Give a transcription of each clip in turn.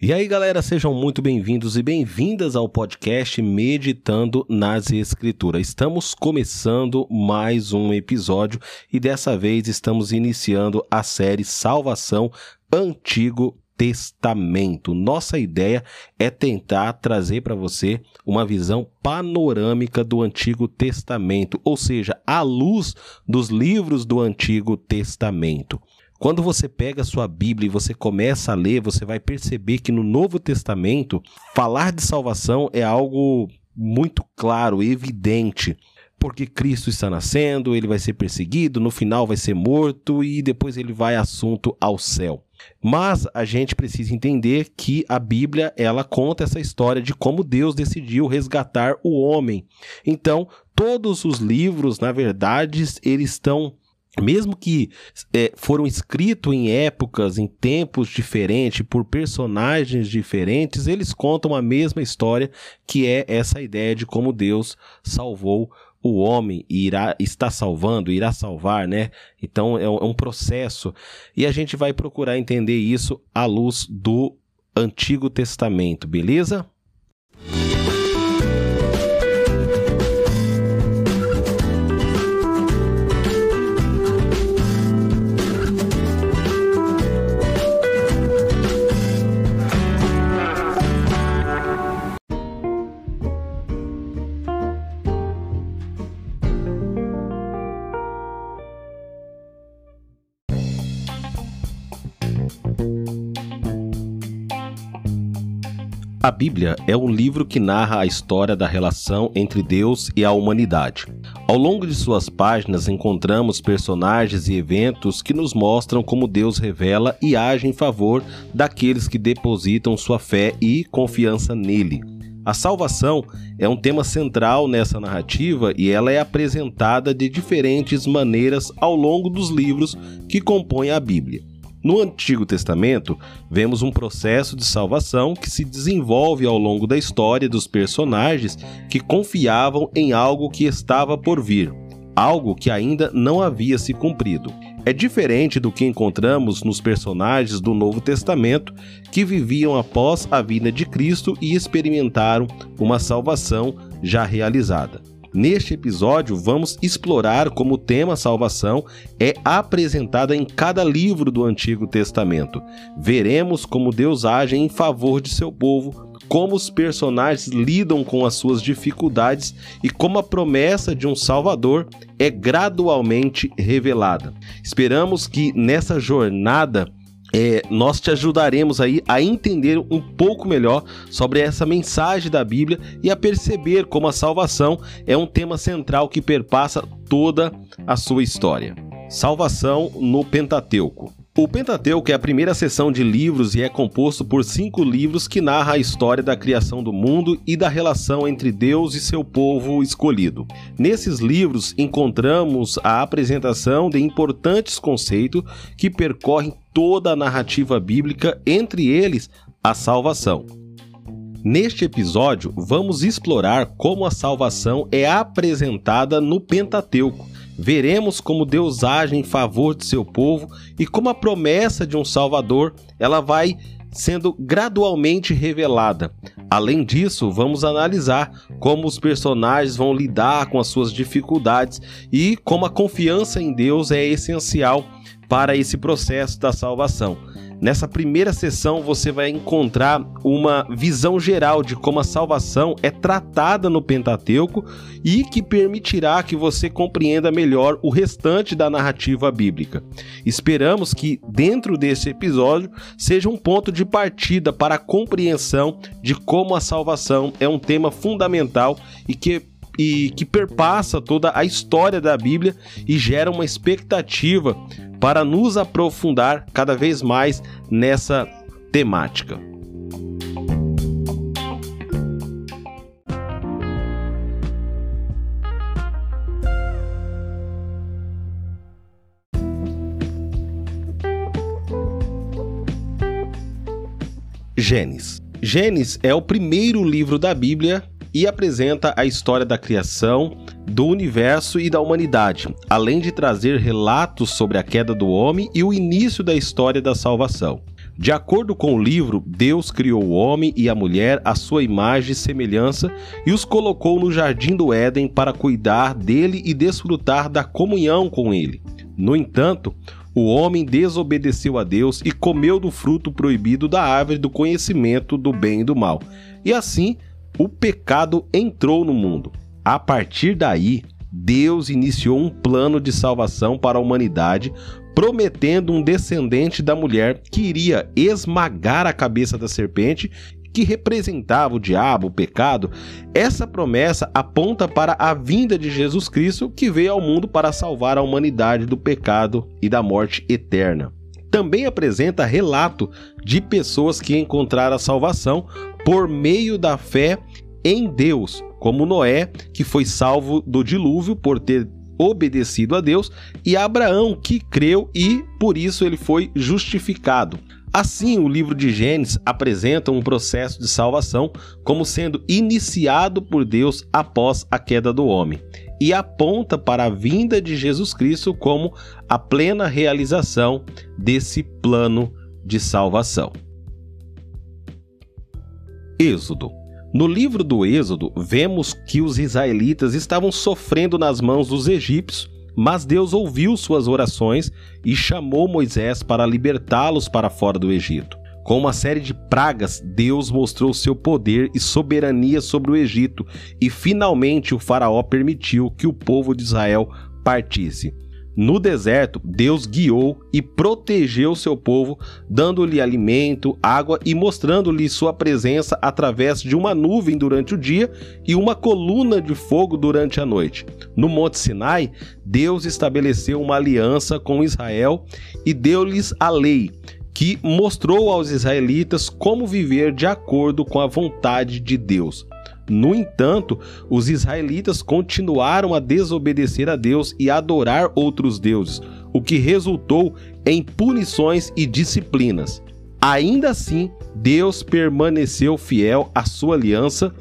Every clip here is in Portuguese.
E aí, galera, sejam muito bem-vindos e bem-vindas ao podcast Meditando nas Escrituras. Estamos começando mais um episódio e dessa vez estamos iniciando a série Salvação Antigo Testamento. Nossa ideia é tentar trazer para você uma visão panorâmica do Antigo Testamento, ou seja, à luz dos livros do Antigo Testamento. Quando você pega a sua Bíblia e você começa a ler, você vai perceber que no Novo Testamento, falar de salvação é algo muito claro, evidente. Porque Cristo está nascendo, ele vai ser perseguido, no final vai ser morto e depois ele vai assunto ao céu. Mas a gente precisa entender que a Bíblia, ela conta essa história de como Deus decidiu resgatar o homem. Então, todos os livros, na verdade, eles estão mesmo que é, foram escritos em épocas, em tempos diferentes, por personagens diferentes, eles contam a mesma história, que é essa ideia de como Deus salvou o homem e irá está salvando, irá salvar, né? Então é um, é um processo e a gente vai procurar entender isso à luz do Antigo Testamento, beleza? A Bíblia é um livro que narra a história da relação entre Deus e a humanidade. Ao longo de suas páginas encontramos personagens e eventos que nos mostram como Deus revela e age em favor daqueles que depositam sua fé e confiança nele. A salvação é um tema central nessa narrativa e ela é apresentada de diferentes maneiras ao longo dos livros que compõem a Bíblia. No Antigo Testamento, vemos um processo de salvação que se desenvolve ao longo da história dos personagens que confiavam em algo que estava por vir, algo que ainda não havia se cumprido. É diferente do que encontramos nos personagens do Novo Testamento que viviam após a vinda de Cristo e experimentaram uma salvação já realizada. Neste episódio, vamos explorar como o tema salvação é apresentado em cada livro do Antigo Testamento. Veremos como Deus age em favor de seu povo, como os personagens lidam com as suas dificuldades e como a promessa de um Salvador é gradualmente revelada. Esperamos que nessa jornada é, nós te ajudaremos aí a entender um pouco melhor sobre essa mensagem da Bíblia e a perceber como a salvação é um tema central que perpassa toda a sua história. Salvação no Pentateuco. O Pentateuco é a primeira seção de livros e é composto por cinco livros que narra a história da criação do mundo e da relação entre Deus e seu povo escolhido. Nesses livros encontramos a apresentação de importantes conceitos que percorrem toda a narrativa bíblica, entre eles a salvação. Neste episódio, vamos explorar como a salvação é apresentada no Pentateuco veremos como Deus age em favor de seu povo e como a promessa de um Salvador ela vai sendo gradualmente revelada. Além disso, vamos analisar como os personagens vão lidar com as suas dificuldades e como a confiança em Deus é essencial para esse processo da salvação. Nessa primeira sessão você vai encontrar uma visão geral de como a salvação é tratada no Pentateuco e que permitirá que você compreenda melhor o restante da narrativa bíblica. Esperamos que dentro desse episódio seja um ponto de partida para a compreensão de como a salvação é um tema fundamental e que e que perpassa toda a história da Bíblia e gera uma expectativa para nos aprofundar cada vez mais nessa temática. Gênesis. Gênesis é o primeiro livro da Bíblia e apresenta a história da criação, do universo e da humanidade, além de trazer relatos sobre a queda do homem e o início da história da salvação. De acordo com o livro, Deus criou o homem e a mulher à sua imagem e semelhança e os colocou no jardim do Éden para cuidar dele e desfrutar da comunhão com ele. No entanto, o homem desobedeceu a Deus e comeu do fruto proibido da árvore do conhecimento do bem e do mal. E assim, o pecado entrou no mundo. A partir daí, Deus iniciou um plano de salvação para a humanidade prometendo um descendente da mulher que iria esmagar a cabeça da serpente que representava o diabo, o pecado, essa promessa aponta para a vinda de Jesus Cristo que veio ao mundo para salvar a humanidade do pecado e da morte eterna. Também apresenta relato de pessoas que encontraram a salvação por meio da fé em Deus, como Noé, que foi salvo do dilúvio por ter obedecido a Deus, e Abraão, que creu e por isso ele foi justificado. Assim, o livro de Gênesis apresenta um processo de salvação como sendo iniciado por Deus após a queda do homem e aponta para a vinda de Jesus Cristo como a plena realização desse plano de salvação. Êxodo no livro do Êxodo, vemos que os israelitas estavam sofrendo nas mãos dos egípcios, mas Deus ouviu suas orações e chamou Moisés para libertá-los para fora do Egito. Com uma série de pragas, Deus mostrou seu poder e soberania sobre o Egito, e finalmente o Faraó permitiu que o povo de Israel partisse. No deserto, Deus guiou e protegeu seu povo, dando-lhe alimento, água e mostrando-lhe sua presença através de uma nuvem durante o dia e uma coluna de fogo durante a noite. No Monte Sinai, Deus estabeleceu uma aliança com Israel e deu-lhes a lei, que mostrou aos israelitas como viver de acordo com a vontade de Deus. No entanto, os israelitas continuaram a desobedecer a Deus e adorar outros deuses, o que resultou em punições e disciplinas. Ainda assim, Deus permaneceu fiel à sua aliança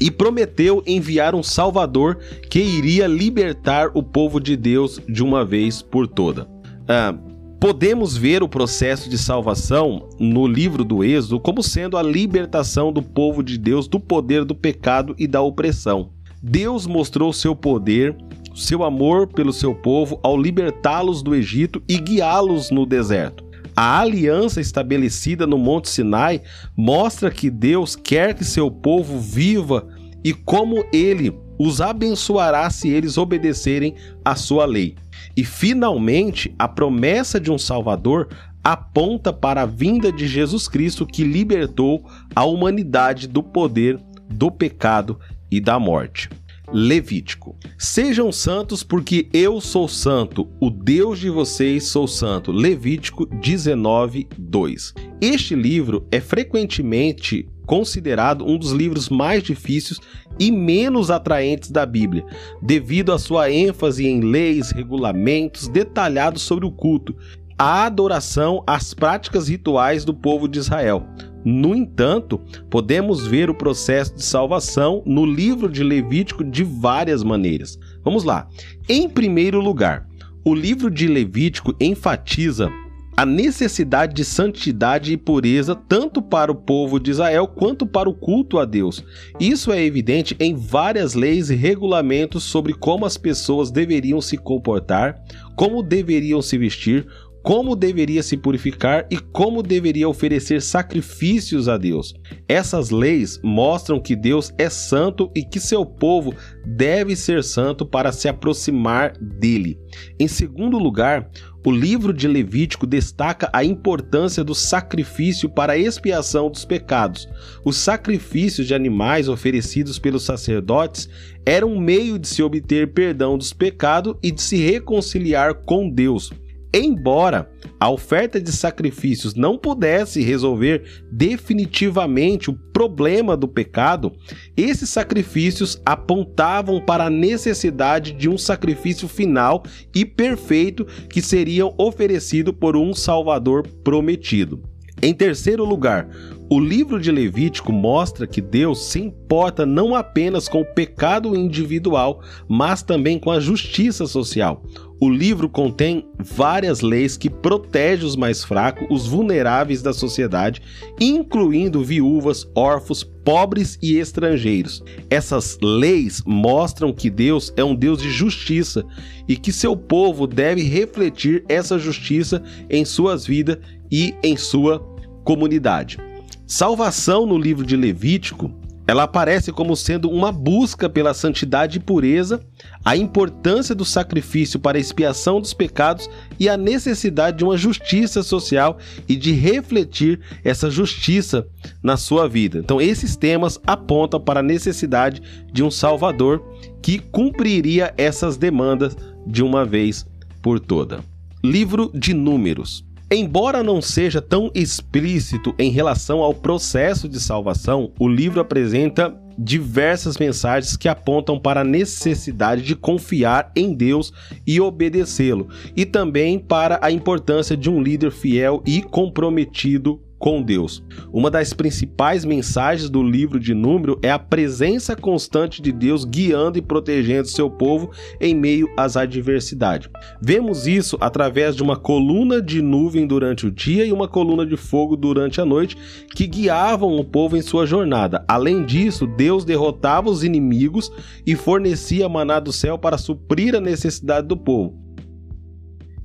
e prometeu enviar um Salvador que iria libertar o povo de Deus de uma vez por toda. Ah, Podemos ver o processo de salvação no livro do Êxodo como sendo a libertação do povo de Deus do poder do pecado e da opressão. Deus mostrou seu poder, seu amor pelo seu povo ao libertá-los do Egito e guiá-los no deserto. A aliança estabelecida no Monte Sinai mostra que Deus quer que seu povo viva e como ele os abençoará se eles obedecerem à sua lei. E finalmente, a promessa de um Salvador aponta para a vinda de Jesus Cristo que libertou a humanidade do poder do pecado e da morte. Levítico. Sejam santos porque eu sou santo, o Deus de vocês sou santo. Levítico 19, 2. Este livro é frequentemente considerado um dos livros mais difíceis e menos atraentes da Bíblia, devido à sua ênfase em leis, regulamentos detalhados sobre o culto, a adoração, as práticas rituais do povo de Israel. No entanto, podemos ver o processo de salvação no livro de Levítico de várias maneiras. Vamos lá. Em primeiro lugar, o livro de Levítico enfatiza a necessidade de santidade e pureza tanto para o povo de Israel quanto para o culto a Deus. Isso é evidente em várias leis e regulamentos sobre como as pessoas deveriam se comportar, como deveriam se vestir, como deveria se purificar e como deveria oferecer sacrifícios a Deus. Essas leis mostram que Deus é santo e que seu povo deve ser santo para se aproximar dele. Em segundo lugar, o livro de Levítico destaca a importância do sacrifício para a expiação dos pecados. Os sacrifícios de animais oferecidos pelos sacerdotes eram um meio de se obter perdão dos pecados e de se reconciliar com Deus. Embora a oferta de sacrifícios não pudesse resolver definitivamente o problema do pecado, esses sacrifícios apontavam para a necessidade de um sacrifício final e perfeito que seria oferecido por um Salvador prometido. Em terceiro lugar, O livro de Levítico mostra que Deus se importa não apenas com o pecado individual, mas também com a justiça social. O livro contém várias leis que protegem os mais fracos, os vulneráveis da sociedade, incluindo viúvas, órfãos, pobres e estrangeiros. Essas leis mostram que Deus é um Deus de justiça e que seu povo deve refletir essa justiça em suas vidas e em sua comunidade. Salvação no livro de Levítico ela aparece como sendo uma busca pela santidade e pureza, a importância do sacrifício para a expiação dos pecados e a necessidade de uma justiça social e de refletir essa justiça na sua vida. Então, esses temas apontam para a necessidade de um Salvador que cumpriria essas demandas de uma vez por toda. Livro de Números. Embora não seja tão explícito em relação ao processo de salvação, o livro apresenta diversas mensagens que apontam para a necessidade de confiar em Deus e obedecê-lo, e também para a importância de um líder fiel e comprometido com Deus. Uma das principais mensagens do livro de Número é a presença constante de Deus guiando e protegendo seu povo em meio às adversidades. Vemos isso através de uma coluna de nuvem durante o dia e uma coluna de fogo durante a noite que guiavam o povo em sua jornada. Além disso, Deus derrotava os inimigos e fornecia maná do céu para suprir a necessidade do povo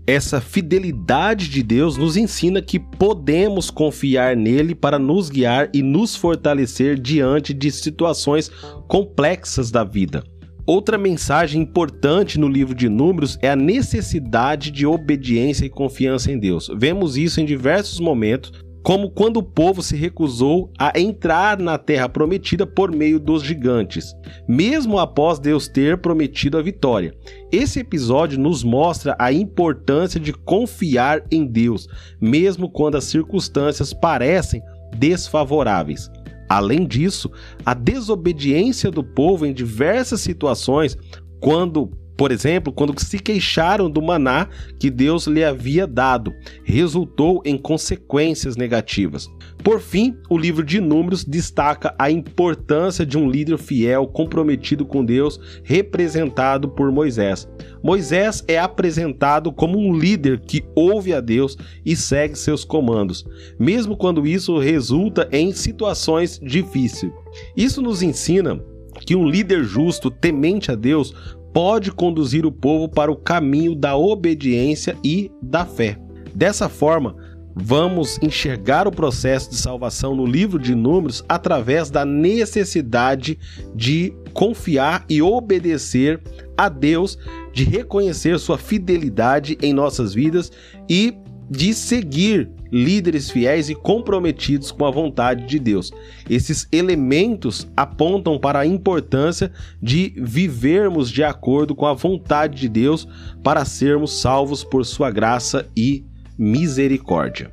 essa fidelidade de Deus nos ensina que podemos confiar nele para nos guiar e nos fortalecer diante de situações complexas da vida. Outra mensagem importante no livro de Números é a necessidade de obediência e confiança em Deus. Vemos isso em diversos momentos, como quando o povo se recusou a entrar na terra prometida por meio dos gigantes, mesmo após Deus ter prometido a vitória. Esse episódio nos mostra a importância de confiar em Deus, mesmo quando as circunstâncias parecem desfavoráveis. Além disso, a desobediência do povo em diversas situações, quando por exemplo, quando se queixaram do maná que Deus lhe havia dado, resultou em consequências negativas. Por fim, o livro de Números destaca a importância de um líder fiel, comprometido com Deus, representado por Moisés. Moisés é apresentado como um líder que ouve a Deus e segue seus comandos, mesmo quando isso resulta em situações difíceis. Isso nos ensina que um líder justo, temente a Deus, pode conduzir o povo para o caminho da obediência e da fé. Dessa forma, vamos enxergar o processo de salvação no livro de Números através da necessidade de confiar e obedecer a Deus, de reconhecer sua fidelidade em nossas vidas e de seguir líderes fiéis e comprometidos com a vontade de Deus. Esses elementos apontam para a importância de vivermos de acordo com a vontade de Deus para sermos salvos por sua graça e misericórdia.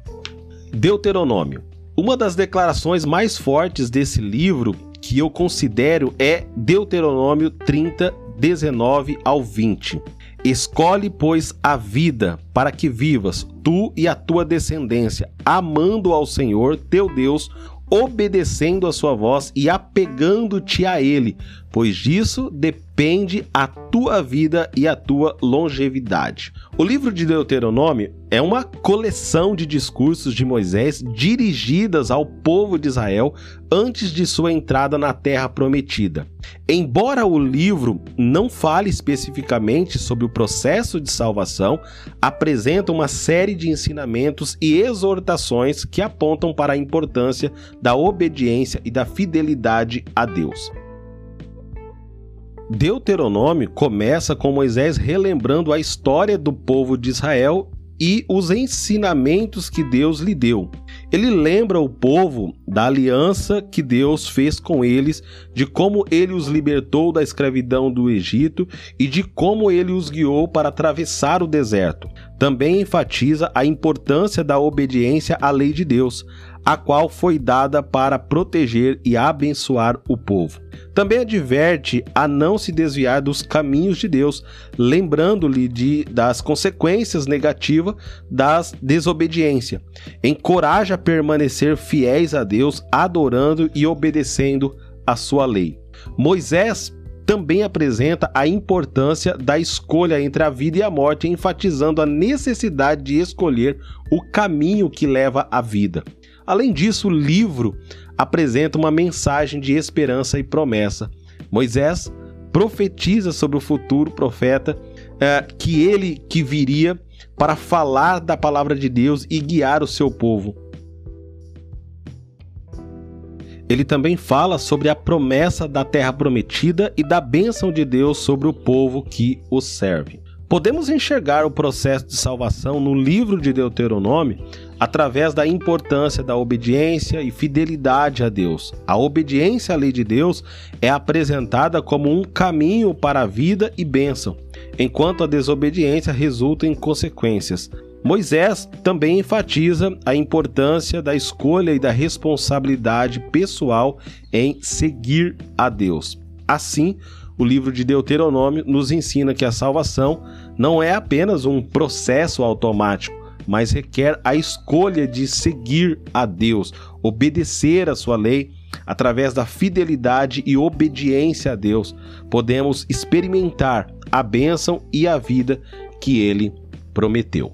Deuteronômio. Uma das declarações mais fortes desse livro que eu considero é Deuteronômio 30, 19 ao 20. Escolhe, pois, a vida para que vivas, tu e a tua descendência, amando ao Senhor teu Deus, obedecendo a sua voz e apegando-te a Ele, pois disso depende a tua vida e a tua longevidade. O livro de Deuteronômio é uma coleção de discursos de Moisés dirigidas ao povo de Israel antes de sua entrada na terra prometida. Embora o livro não fale especificamente sobre o processo de salvação, apresenta uma série de ensinamentos e exortações que apontam para a importância da obediência e da fidelidade a Deus. Deuteronômio começa com Moisés relembrando a história do povo de Israel e os ensinamentos que Deus lhe deu. Ele lembra o povo da aliança que Deus fez com eles, de como ele os libertou da escravidão do Egito e de como ele os guiou para atravessar o deserto. Também enfatiza a importância da obediência à lei de Deus. A qual foi dada para proteger e abençoar o povo. Também adverte a não se desviar dos caminhos de Deus, lembrando-lhe de, das consequências negativas da desobediência. Encoraja a permanecer fiéis a Deus, adorando e obedecendo a sua lei. Moisés também apresenta a importância da escolha entre a vida e a morte, enfatizando a necessidade de escolher o caminho que leva à vida. Além disso, o livro apresenta uma mensagem de esperança e promessa. Moisés profetiza sobre o futuro profeta é, que ele que viria para falar da palavra de Deus e guiar o seu povo. Ele também fala sobre a promessa da terra prometida e da bênção de Deus sobre o povo que o serve. Podemos enxergar o processo de salvação no livro de Deuteronômio através da importância da obediência e fidelidade a Deus. A obediência à lei de Deus é apresentada como um caminho para a vida e bênção, enquanto a desobediência resulta em consequências. Moisés também enfatiza a importância da escolha e da responsabilidade pessoal em seguir a Deus. Assim, o livro de Deuteronômio nos ensina que a salvação não é apenas um processo automático, mas requer a escolha de seguir a Deus, obedecer a sua lei. Através da fidelidade e obediência a Deus, podemos experimentar a bênção e a vida que ele prometeu.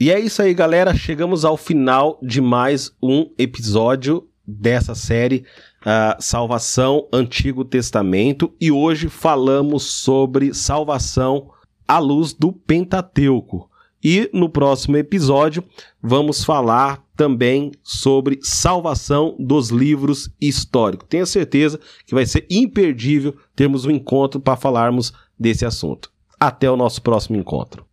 E é isso aí, galera. Chegamos ao final de mais um episódio dessa série uh, Salvação Antigo Testamento. E hoje falamos sobre salvação à luz do Pentateuco. E no próximo episódio vamos falar também sobre salvação dos livros históricos. Tenho certeza que vai ser imperdível termos um encontro para falarmos desse assunto. Até o nosso próximo encontro.